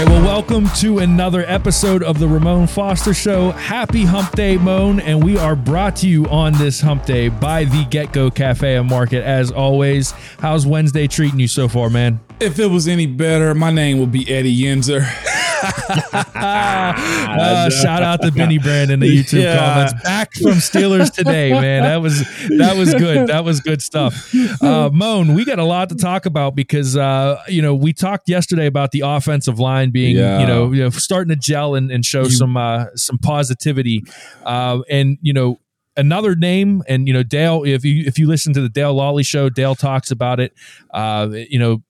Right, well, welcome to another episode of the Ramon Foster Show. Happy Hump Day, Moan, and we are brought to you on this Hump Day by the Get Go Cafe and Market. As always, how's Wednesday treating you so far, man? If it was any better, my name would be Eddie Yenzer. uh, shout out to Benny Brand in the YouTube yeah. comments. Back from Steelers today, man. That was that was good. That was good stuff. Uh, Moan, we got a lot to talk about because uh, you know we talked yesterday about the offensive line being yeah. you, know, you know starting to gel and, and show you, some uh, some positivity, uh, and you know another name and you know dale if you if you listen to the dale lolley show dale talks about it uh you know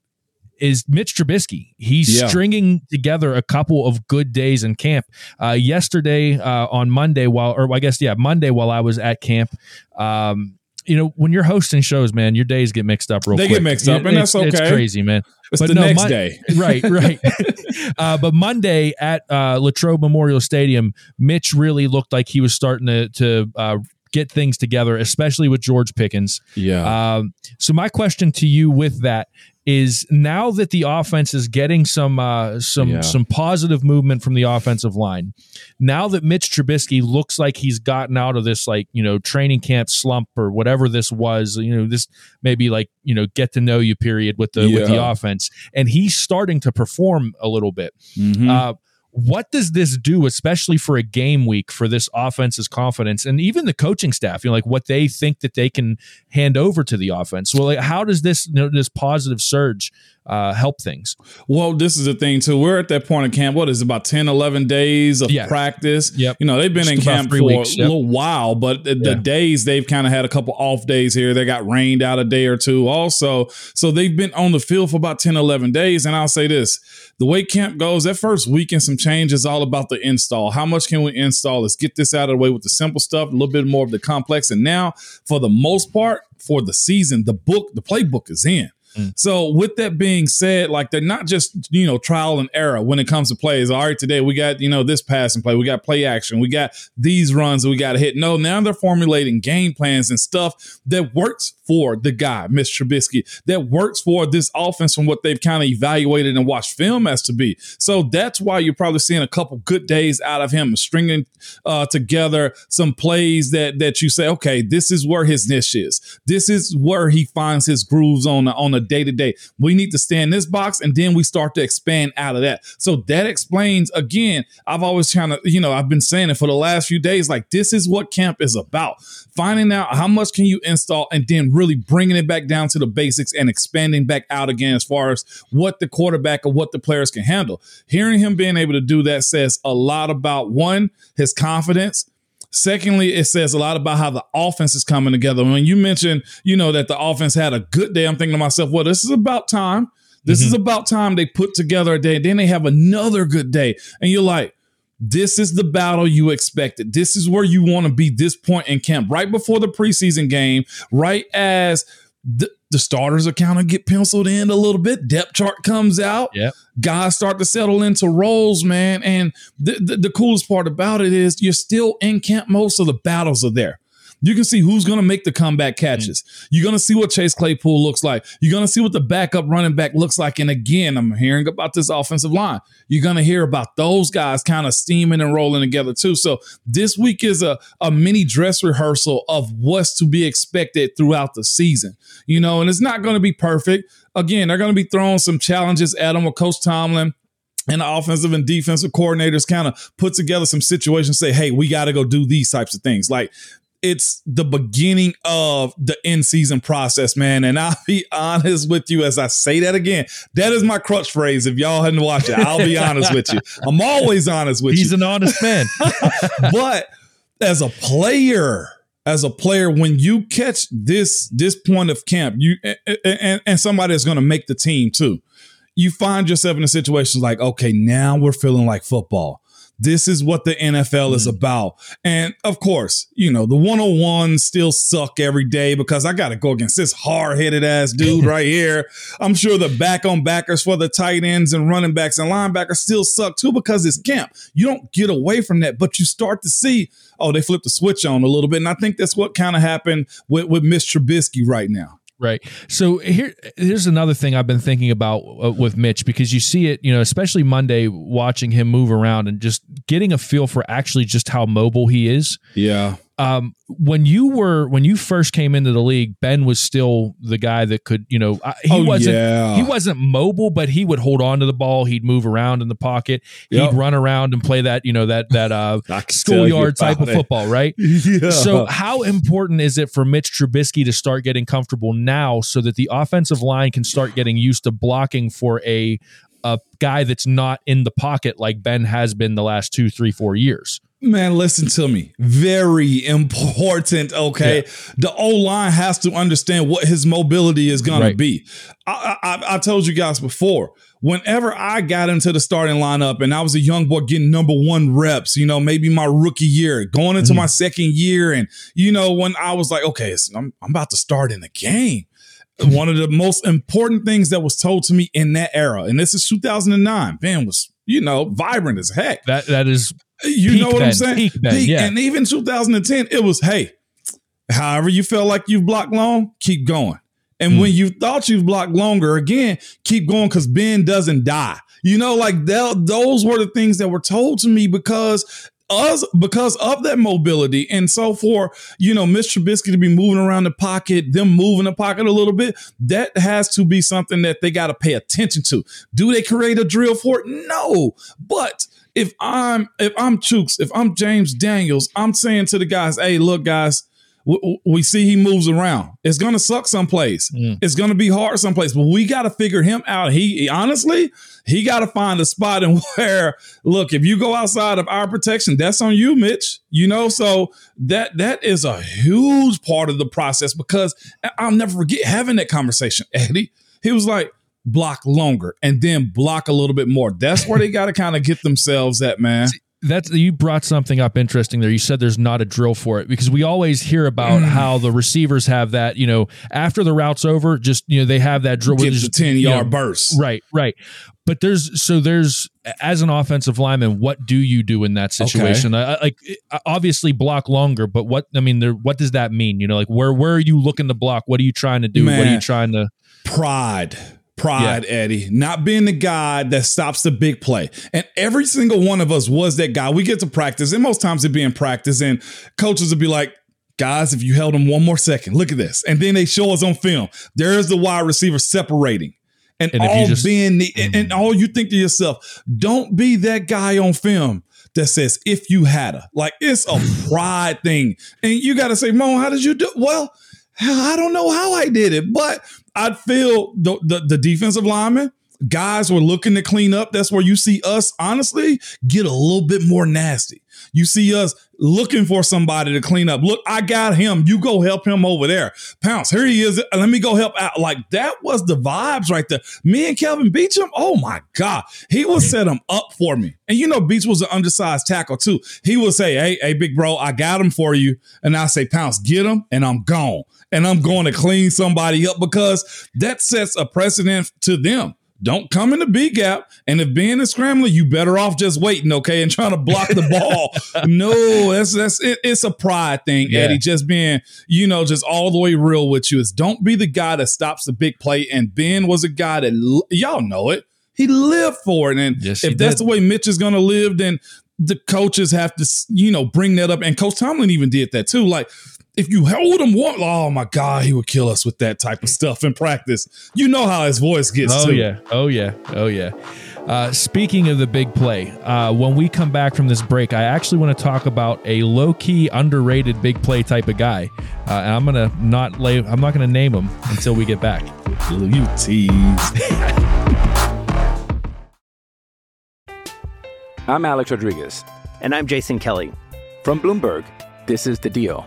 is Mitch Trubisky. He's yeah. stringing together a couple of good days in camp. Uh, yesterday uh, on Monday, while or I guess yeah, Monday while I was at camp. Um, you know, when you're hosting shows, man, your days get mixed up real they quick. They get mixed up, and that's okay. It's crazy, man. It's but the no, next Mon- day. right, right. uh, but Monday at uh, Latrobe Memorial Stadium, Mitch really looked like he was starting to, to uh, get things together, especially with George Pickens. Yeah. Um, so my question to you with that is now that the offense is getting some uh, some yeah. some positive movement from the offensive line, now that Mitch Trubisky looks like he's gotten out of this like you know training camp slump or whatever this was, you know this maybe like you know get to know you period with the yeah. with the offense, and he's starting to perform a little bit. Mm-hmm. Uh, what does this do, especially for a game week for this offense's confidence and even the coaching staff? You know, like what they think that they can hand over to the offense. Well, like, how does this you know, this positive surge uh, help things. Well, this is the thing too. We're at that point in camp. What is it, about 10, 11 days of yeah. practice? Yep. You know, they've been Just in camp for weeks, a little while, but the, yeah. days they've kind of had a couple off days here. They got rained out a day or two also. So they've been on the field for about 10, 11 days. And I'll say this the way camp goes, that first week and some change is all about the install. How much can we install? Let's get this out of the way with the simple stuff, a little bit more of the complex. And now, for the most part, for the season, the book, the playbook is in. Mm. So with that being said, like they're not just, you know, trial and error when it comes to plays. All right, today we got, you know, this pass and play, we got play action, we got these runs that we got to hit. No, now they're formulating game plans and stuff that works for the guy, Mitch Trubisky, that works for this offense from what they've kind of evaluated and watched film as to be. So that's why you're probably seeing a couple good days out of him, stringing uh, together some plays that that you say, okay, this is where his niche is. This is where he finds his grooves on on a day to day. We need to stay in this box, and then we start to expand out of that. So that explains again. I've always kind of, you know, I've been saying it for the last few days. Like this is what camp is about: finding out how much can you install, and then really bringing it back down to the basics and expanding back out again as far as what the quarterback or what the players can handle. Hearing him being able to do that says a lot about one his confidence Secondly, it says a lot about how the offense is coming together. When you mentioned, you know, that the offense had a good day, I'm thinking to myself, well, this is about time. This mm-hmm. is about time they put together a day. Then they have another good day. And you're like, this is the battle you expected. This is where you want to be this point in camp, right before the preseason game, right as the, the starters are kind of get penciled in a little bit. Depth chart comes out. Yeah. Guys start to settle into roles, man. And the, the, the coolest part about it is you're still in camp. Most of the battles are there. You can see who's going to make the comeback catches. Mm. You're going to see what Chase Claypool looks like. You're going to see what the backup running back looks like. And again, I'm hearing about this offensive line. You're going to hear about those guys kind of steaming and rolling together too. So this week is a, a mini dress rehearsal of what's to be expected throughout the season. You know, and it's not going to be perfect. Again, they're going to be throwing some challenges at them with Coach Tomlin and the offensive and defensive coordinators kind of put together some situations, say, hey, we got to go do these types of things. Like it's the beginning of the in season process, man. And I'll be honest with you as I say that again. That is my crutch phrase. If y'all hadn't watched it, I'll be honest with you. I'm always honest with He's you. He's an honest man. but as a player, as a player, when you catch this this point of camp, you and, and, and somebody that's going to make the team too you find yourself in a situation like, okay, now we're feeling like football. This is what the NFL mm. is about. And of course, you know, the 101 still suck every day because I got to go against this hard headed ass dude right here. I'm sure the back on backers for the tight ends and running backs and linebackers still suck too because it's camp. You don't get away from that, but you start to see, oh, they flipped the switch on a little bit. And I think that's what kind of happened with, with Miss Trubisky right now. Right. So here, here's another thing I've been thinking about uh, with Mitch because you see it, you know, especially Monday, watching him move around and just getting a feel for actually just how mobile he is. Yeah um, when you were when you first came into the league, Ben was still the guy that could, you know, he oh, wasn't yeah. he wasn't mobile, but he would hold on to the ball. He'd move around in the pocket. He'd run around and play that, you know, that that uh, schoolyard type of football, right? yeah. So, how important is it for Mitch Trubisky to start getting comfortable now, so that the offensive line can start getting used to blocking for a a guy that's not in the pocket like Ben has been the last two, three, four years? Man, listen to me. Very important. Okay. Yeah. The O line has to understand what his mobility is going right. to be. I, I, I, told you guys before, whenever I got into the starting lineup and I was a young boy getting number one reps, you know, maybe my rookie year, going into mm-hmm. my second year. And, you know, when I was like, okay, I'm, I'm about to start in the game. One of the most important things that was told to me in that era, and this is 2009, Ben was you know, vibrant as heck. That that is you know what ben, I'm saying? Peak. Yeah. And even 2010, it was, hey, however you felt like you've blocked long, keep going. And mm. when you thought you've blocked longer, again, keep going because Ben doesn't die. You know, like that, those were the things that were told to me because us because of that mobility. And so for, you know, Mr. Trubisky to be moving around the pocket, them moving the pocket a little bit, that has to be something that they got to pay attention to. Do they create a drill for it? No. But if I'm if I'm Chuks, if I'm James Daniels, I'm saying to the guys, hey, look, guys, we, we see he moves around. It's gonna suck someplace. Mm. It's gonna be hard someplace, but we got to figure him out. He, he honestly, he got to find a spot and where. Look, if you go outside of our protection, that's on you, Mitch. You know, so that that is a huge part of the process because I'll never forget having that conversation, Eddie. He was like block longer and then block a little bit more. That's where they got to kind of get themselves at, man. That's you brought something up interesting there. You said there's not a drill for it because we always hear about mm. how the receivers have that, you know, after the route's over, just you know, they have that drill. Get the 10 yard know, burst. Right, right. But there's so there's as an offensive lineman, what do you do in that situation? Okay. like obviously block longer, but what I mean, there, what does that mean? You know, like where where are you looking to block? What are you trying to do? Man, what are you trying to pride? Pride, yeah. Eddie, not being the guy that stops the big play. And every single one of us was that guy. We get to practice, and most times it'd be in practice, and coaches would be like, guys, if you held him one more second, look at this. And then they show us on film. There's the wide receiver separating. And, and all just, being the, mm-hmm. and, and all you think to yourself, don't be that guy on film that says if you had a like it's a pride thing and you got to say mo how did you do well i don't know how i did it but I feel the, the, the defensive lineman, guys were looking to clean up. That's where you see us, honestly, get a little bit more nasty. You see us looking for somebody to clean up. Look, I got him. You go help him over there. Pounce, here he is. Let me go help out. Like that was the vibes right there. Me and Kelvin Beachum, oh my God. He would set him up for me. And you know, Beach was an undersized tackle too. He would say, Hey, hey, big bro, I got him for you. And I say, Pounce, get him, and I'm gone. And I'm going to clean somebody up because that sets a precedent to them don't come in the B gap. And if Ben is scrambling, you better off just waiting, okay, and trying to block the ball. no, that's that's it, it's a pride thing, yeah. Eddie. Just being, you know, just all the way real with you is don't be the guy that stops the big play. And Ben was a guy that y'all know it. He lived for it. And yes, if that's did. the way Mitch is going to live, then the coaches have to, you know, bring that up. And Coach Tomlin even did that too. Like, if you hold him one, oh my God, he would kill us with that type of stuff in practice. You know how his voice gets. Oh too. yeah, oh yeah, oh yeah. Uh, speaking of the big play, uh, when we come back from this break, I actually want to talk about a low key, underrated big play type of guy. Uh, and I'm gonna not lay. I'm not gonna name him until we get back. you tease. I'm Alex Rodriguez. And I'm Jason Kelly. From Bloomberg, this is The Deal.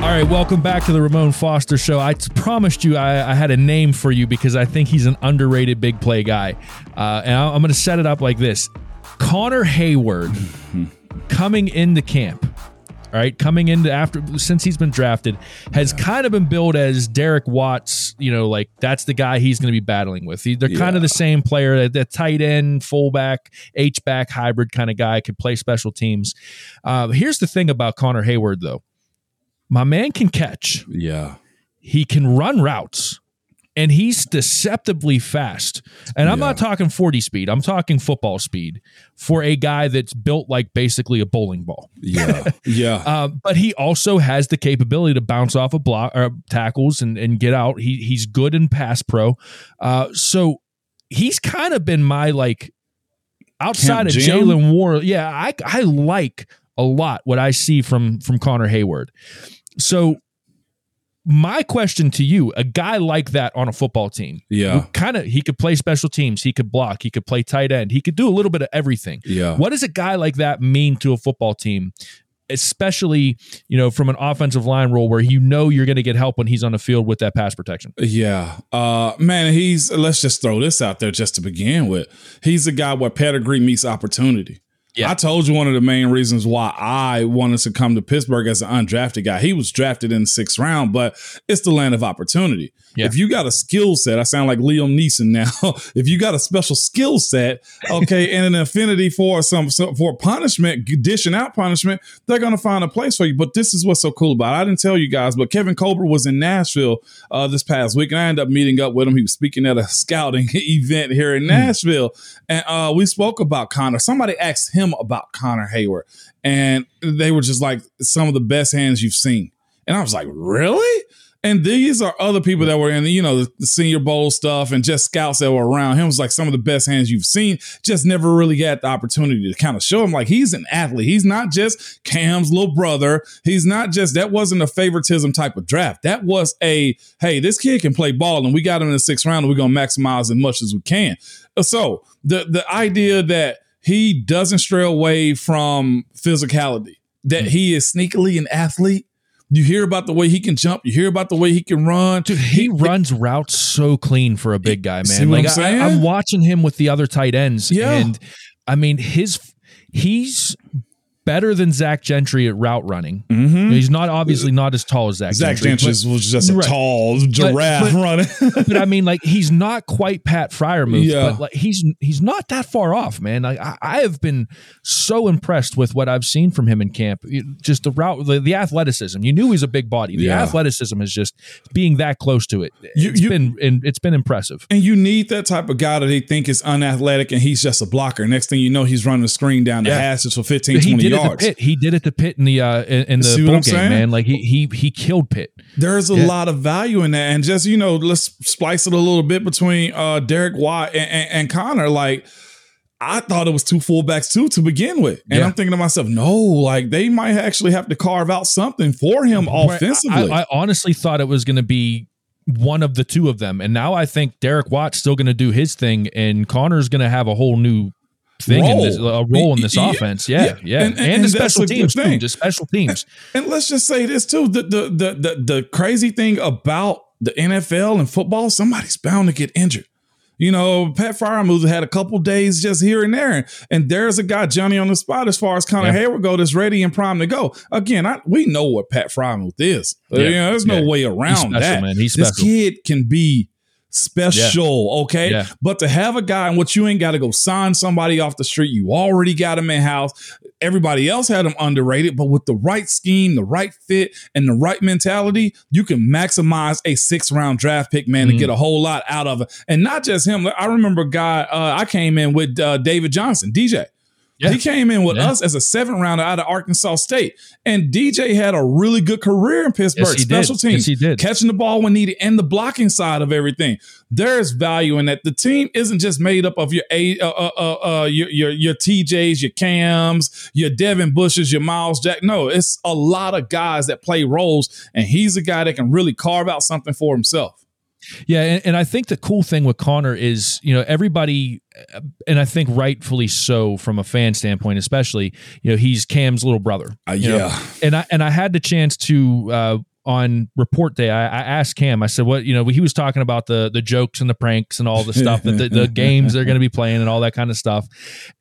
All right, welcome back to the Ramon Foster Show. I promised you I, I, had a name for you because I think he's an underrated big play guy. Uh, and I, I'm going to set it up like this Connor Heyward coming into camp, all right, coming into after since he's been drafted, has yeah. kind of been billed as Derek Watts. You know, like that's the guy he's going to be battling with. They're yeah. kind of the same player, the tight end, fullback, H back hybrid kind of guy, could play special teams. Uh, here's the thing about Connor Heyward, though my man can catch. Yeah. He can run routes and he's deceptively fast. And I'm yeah. not talking 40 speed, I'm talking football speed for a guy that's built like basically a bowling ball. Yeah. Yeah. uh, but he also has the capability to bounce off a of block or tackles and, and get out. He, he's good in pass pro. Uh, so he's kind of been my like outside Camp of Jaylen Warren. Yeah, I, I like a lot what I see from from Connor Heyward. So my question to you, a guy like that on a football team, yeah, kind of he could play special teams, he could block, he could play tight end, he could do a little bit of everything. Yeah. What does a guy like that mean to a football team? Especially, you know, from an offensive line role where you know you're going to get help when he's on the field with that pass protection. Yeah, uh, man, he's. Let's just throw this out there just to begin with. He's a guy where pedigree meets opportunity. Yeah. I told you one of the main reasons why I wanted to come to Pittsburgh as an undrafted guy. He was drafted in the sixth round, but it's the land of opportunity. Yeah. If you got a skill set, I sound like Liam Neeson now. if you got a special skill set, okay, and an affinity for some for punishment, dishing out punishment, they're gonna find a place for you. But this is what's so cool about it. I didn't tell you guys, but Kevin Colbert was in Nashville uh, this past week, and I ended up meeting up with him. He was speaking at a scouting event here in hmm. Nashville, and uh, we spoke about Connor. Somebody asked him about Connor Heyward, And they were just like some of the best hands you've seen. And I was like, really? And these are other people that were in, the, you know, the, Senior Bowl stuff and just scouts that were around him. was like some of the best hands you've seen. Just never really had the opportunity to kind of show him like he's an athlete. He's not just Cam's little brother. He's not just that wasn't a favoritism type of draft. That was a hey, this kid can play ball, and we got him in the sixth round, and we're gonna maximize as much as we can. Uh, so the the idea that he doesn't stray away from physicality, that hmm. he is sneakily an athlete. You hear about the way he can jump. You hear about the way he can run. Dude, he, he runs routes so clean for a big guy, man. like I, am watching him with the other tight ends, yeah. and I mean his he's better than Zach Gentry at route running. Mm-hmm. He's not obviously not as tall as Zach. Zach Gentry, Gentry was just a right. tall giraffe but, but, running. but I mean, like he's not quite Pat Freiermuth, Yeah. but like he's he's not that far off, man. Like I, I have been so impressed with what I've seen from him in camp. Just the route, the, the athleticism. You knew he's a big body. The Yeah. athleticism is just being that close to it. You- It's you- been and it's been impressive. And you need that type of guy that they think is unathletic and he's just a blocker. Next thing you know, he's running the screen down the Yeah. hashes for 15, he 20 did it yards. to Pitt. He did it to Pitt in the uh in, in the See bowl game, saying? man. Like he he he killed Pitt. There's a Yeah. lot of value in that. And just, you know, let's splice it a little bit between uh Derek Watt and, and, and Connor. Like, I thought it was two fullbacks too to begin with. And Yeah. I'm thinking to myself, no, like they might actually have to carve out something for him offensively. I, I honestly thought it was going to be one of the two of them, and now I think Derek Watt's still going to do his thing, and Connor's going to have a whole new thing in this, a Role. role in this Yeah, offense. Yeah, yeah. yeah, And- and, and- the and that's special teams too. thing. The special teams. And let's just say this too: the the the the, the crazy thing about the NFL and football, somebody's bound to get injured. You know, Pat Freiermuth had a couple days just here and there, and there's a guy Johnny on the spot as far as Connor Yeah. Heyward go that's ready and prime to go. Again, I, we know what Pat Freiermuth is. Yeah. You know, there's no Yeah. way around He's special, that. man. He's special. this kid can be special, okay? Yeah. But to have a guy in what you ain't got to go sign somebody off the street, you already got him in house. Everybody else had him underrated, but with the right scheme, the right fit, and the right mentality, you can maximize a six round draft pick, man, to Mhm. get a whole lot out of it. And not just him. I remember a guy, uh, I came in with uh, David Johnson, DJ. Yeah. He came in with Yeah. us as a seven rounder out of Arkansas State. And DJ had a really good career in Pittsburgh. Yes, Special did. teams. Yes, he did. Catching the ball when needed and the blocking side of everything. There's value in that. The team isn't just made up of your A, uh, uh, uh, uh, your, your your TJs, your Cams, your Devin Bushes, your Myles Jack. No, it's a lot of guys that play roles, and he's a guy that can really carve out something for himself. Yeah, and, and I think the cool thing with Connor is, you know, everybody, and I think rightfully so from a fan standpoint, especially, you know, he's Cam's little brother. Uh, you know? yeah. and I and I had the chance to uh, on report day. I, I asked Cam. I said, "What you know?" He was talking about the the jokes and the pranks and all the stuff that the, the games they're going to be playing and all that kind of stuff,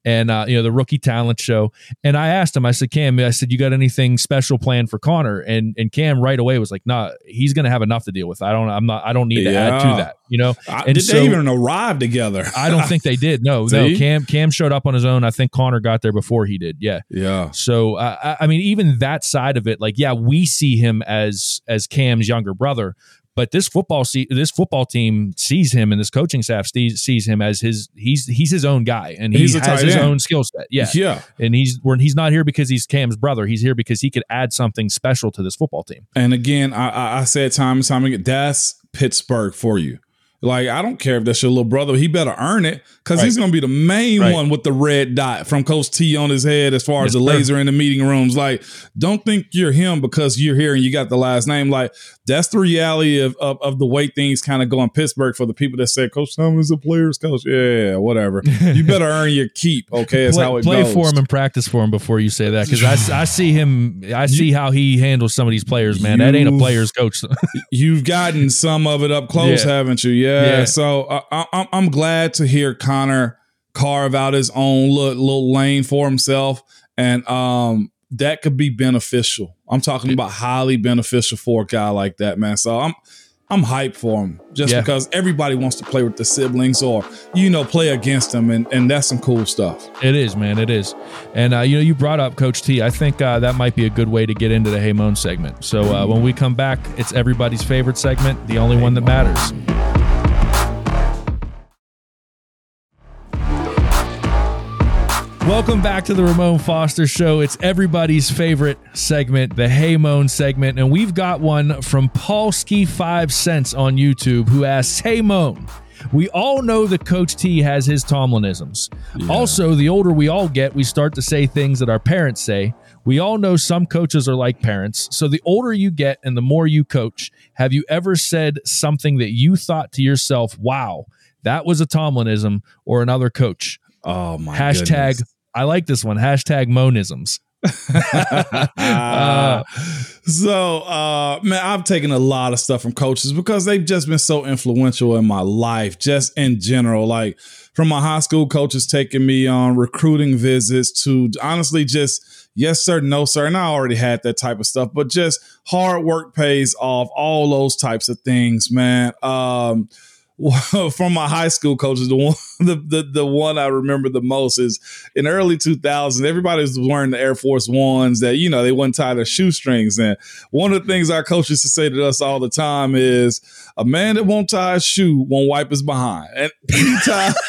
and uh, you know the rookie talent show. And I asked him. I said, "Cam, I said, you got anything special planned for Connor?" And and Cam right away was like, "Nah, he's going to have enough to deal with. I don't. I'm not. I don't need to add to that. You know." I- And did so- they even arrive together? I don't think they did. No, no. Cam Cam showed up on his own. I think Connor got there before he did. Yeah. Yeah. So uh, I I mean, even that side of it, like, yeah, we see him as as Cam's younger brother, but this football see this football team sees him, and this coaching staff sees, sees him as his he's he's his own guy, and he he's has his end. own skill set. Yeah, Yeah. and he's when he's not here because he's Cam's brother. He's here because he could add something special to this football team. And again, I, I, I said time and time again, that's Pittsburgh for you. Like, I don't care if that's your little brother. He better earn it because Right. he's going to be the main Right. one with the red dot from Coach T on his head as far as the laser in the meeting rooms. Like, don't think you're him because you're here and you got the last name. Like, that's the reality of, of, of the way things kind of go in Pittsburgh for the people that say, Coach Thomas is a player's coach. Yeah, whatever. you better earn your keep. Okay. That's play, how it play goes. for him and practice for him before you say that because I, I see him I see how he handles some of these players man that ain't a player's coach You've gotten some of it up close, Yeah. haven't you? Yeah. Yeah. So uh, I, I'm I'm glad to hear Connor carve out his own little, little lane for himself, and um, that could be beneficial. I'm talking about highly beneficial for a guy like that, man. So I'm I'm hyped for him just Yeah. because everybody wants to play with the siblings or you know play against them, and and that's some cool stuff. It is, man. It is. And, uh, you know, you brought up Coach T. I think uh, that might be a good way to get into the Hey Moan segment. So uh, when we come back, it's everybody's favorite segment, the only one that matters. Welcome back to the Ramon Foster Show. It's everybody's favorite segment, the Hey Moan segment. And we've got one from Paulski5 Cents on YouTube who asks, Hey Moan, we all know that Coach T has his Tomlinisms. Also, the older we all get, we start to say things that our parents say. We all know some coaches are like parents. So the older you get and the more you coach, have you ever said something that you thought to yourself, wow, that was a Tomlinism or another coach? Oh my Hashtag, goodness. I like this one. Hashtag monisms. uh, so, uh, man, I've taken a lot of stuff from coaches because they've just been so influential in my life, just in general. Like from my high school coaches taking me on recruiting visits to honestly just yes sir, no sir, and I already had that type of stuff, but just hard work pays off. All those types of things, man. Um, from my high school coaches, the one the, the the one I remember the most is in early 2000s. Everybody was wearing the Air Force Ones that you know they wouldn't tie their shoestrings. And one of the things our coaches used to say to us all the time is, "A man that won't tie a shoe won't wipe his behind." And anytime.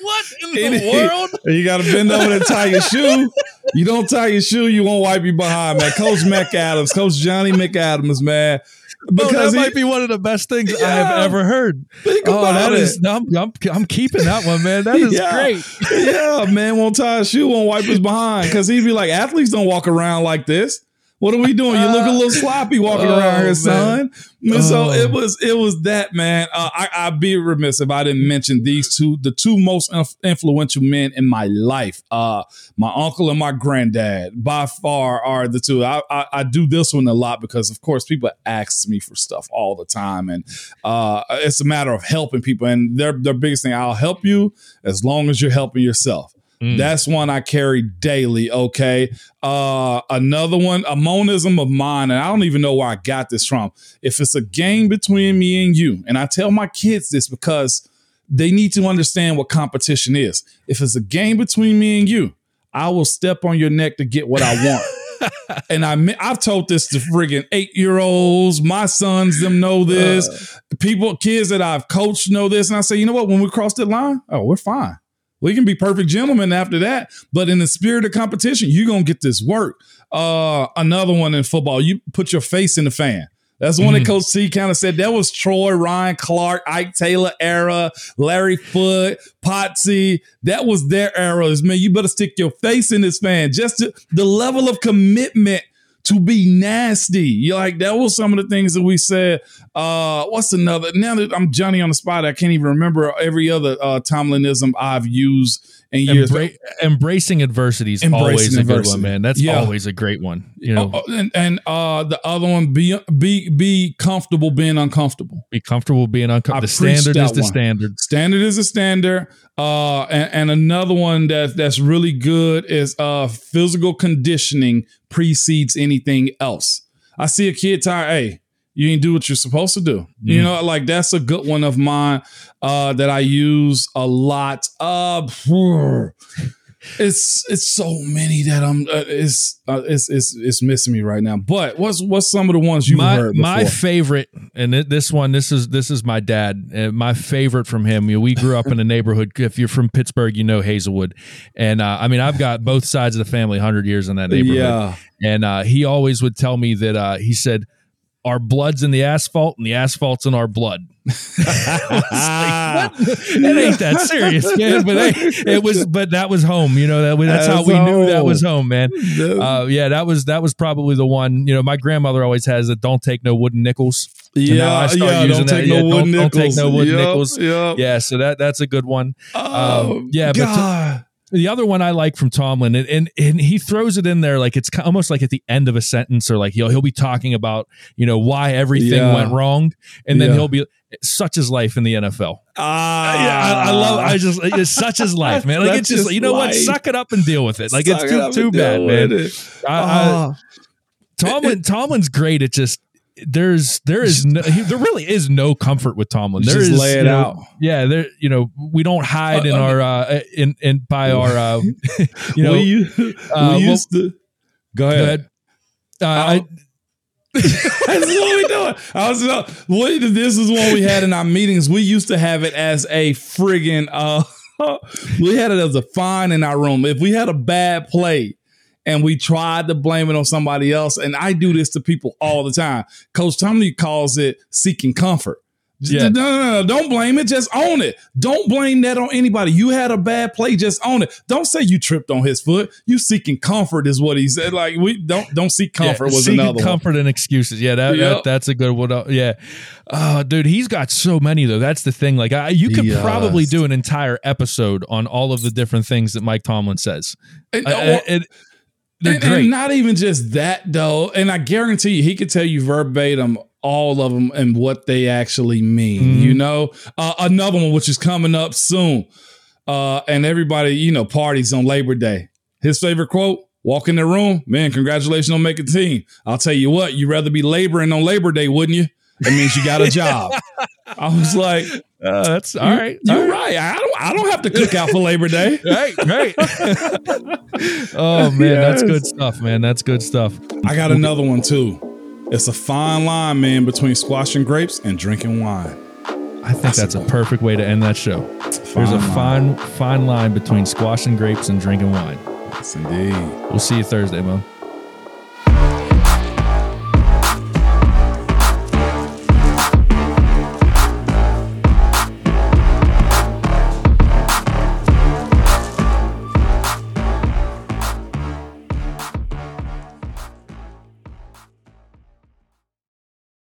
what in the Any, world? You got to bend over and tie your shoe. You don't tie your shoe, you won't wipe your behind, man. Coach McAdams, Coach Johnny McAdams, man because oh, that he, might be one of the best things yeah, I have ever heard. Think oh, about that it. Is, I'm, I'm, I'm, keeping that one, man. That is yeah. great. yeah, man won't tie a shoe, won't wipe his behind because he'd be like, athletes don't walk around like this. What are we doing? You look a little sloppy walking oh, around here, son. Oh. So it was it was that man. Uh, I, I'd be remiss if I didn't mention these two, the two most influential men in my life. Uh, my uncle and my granddad, by far, are the two. I, I, I do this one a lot because, of course, people ask me for stuff all the time, and uh, it's a matter of helping people. And their their biggest thing, I'll help you as long as you're helping yourself. Mm. That's one I carry daily. Okay. Uh, another one, a monism of mine, and I don't even know where I got this from. If it's a game between me and you, and I tell my kids this because they need to understand what competition is. If it's a game between me and you, I will step on your neck to get what I want. and I I've told this to friggin' eight year olds. My sons them know this. Uh, People, kids that I've coached know this. And I say, you know what? When we cross that line, oh, we're fine. We can be perfect gentlemen after that, but in the spirit of competition, you're gonna get this work. Uh, another one in football, you put your face in the fan. That's one mm. that Coach C kind of said that was Troy, Ryan Clark, Ike Taylor era, Larry Foote, Potsy. That was their eras. Man, you better stick your face in this fan. Just to, the level of commitment to be nasty. You like that was some of the things that we said. Uh, what's another? Now that I'm Johnny on the spot, I can't even remember every other uh, Tomlinism I've used in years. Embra- embracing adversity is always a good one, man. That's yeah. always a great one. You know, uh, and, and uh, the other one be be be comfortable being uncomfortable. Be comfortable being uncomfortable. The standard is the one. standard. Standard is a standard. Uh, and, and, another one that that's really good is uh, physical conditioning precedes anything else. I see a kid tired. Hey, you ain't do what you're supposed to do. Mm. You know, like that's a good one of mine uh, that I use a lot. Uh, it's it's so many that I'm uh, it's, uh, it's it's it's missing me right now. But what's what's some of the ones you heard? Before? My favorite, and this one, this is this is my dad. Uh, my favorite from him. You know, we grew up in a neighborhood. If you're from Pittsburgh, you know Hazelwood, and uh, I mean I've got both sides of the family, hundred years in that neighborhood. Yeah. And uh, he always would tell me that uh, he said our blood's in the asphalt and the asphalt's in our blood. like, it ain't that serious, man. But hey, it was, but that was home. You know that that's, that's how we home. knew that was home, man. Uh, yeah, that was that was probably the one. You know, my grandmother always has that. Don't take no wooden nickels. Yeah, yeah. Don't take, no yeah, wooden don't, don't, take no wooden nickels. Yeah, so that that's a good one. Oh, um, yeah, God. but. The other one I like from Tomlin, and, and, and he throws it in there like it's almost like at the end of a sentence, or like he'll he'll be talking about you know why everything yeah. went wrong, and then yeah. he'll be such as life in the NFL. Ah, yeah, I, I, love. I just it's such as life, man. Like it's just you know life. what, suck it up and deal with it. Like suck it's too too bad, man. I, I, ah. Tomlin Tomlin's great at just there's there is no, he, there really is no comfort with Tomlin. There Just is, lay it know, out. Yeah, there you know we don't hide in uh, our uh, in in by our uh, you know we, uh, we used well, to go ahead. Go ahead. Uh, I, That's what we doing. I was uh, what, this is what we had in our meetings. We used to have it as a friggin' uh we had it as a fine in our room. If we had a bad play, and we tried to blame it on somebody else. And I do this to people all the time. Coach Tomlin calls it seeking comfort. Yeah. No, no, no, don't blame it. Just own it. Don't blame that on anybody. You had a bad play. Just own it. Don't say you tripped on his foot. You seeking comfort is what he said. Like we don't don't seek comfort yeah, was another comfort one. and excuses. Yeah, that, yep. that, that's a good one. Yeah, uh, dude, he's got so many though. That's the thing. Like I, you could yes. probably do an entire episode on all of the different things that Mike Tomlin says. It, uh, it, they're and. And not even just that though. And I guarantee you, he could tell you verbatim all of them and what they actually mean. Mm-hmm. You know, uh, another one which is coming up soon, uh, and everybody you know parties on Labor Day. His favorite quote: "Walk in the room, man. Congratulations on making team. I'll tell you what, you'd rather be laboring on Labor Day, wouldn't you? That means you got a job." I was like, uh, "That's all right. You're all right. right. I don't. I don't have to cook out for Labor Day. right. Right. oh man, yes. that's good stuff, man. That's good stuff. I got another one too. It's a fine line, man, between squashing grapes and drinking wine. I think that's, that's a perfect way to end that show. Fine There's a line. fine, fine line between squashing grapes and drinking wine. Yes, indeed. We'll see you Thursday, Mo.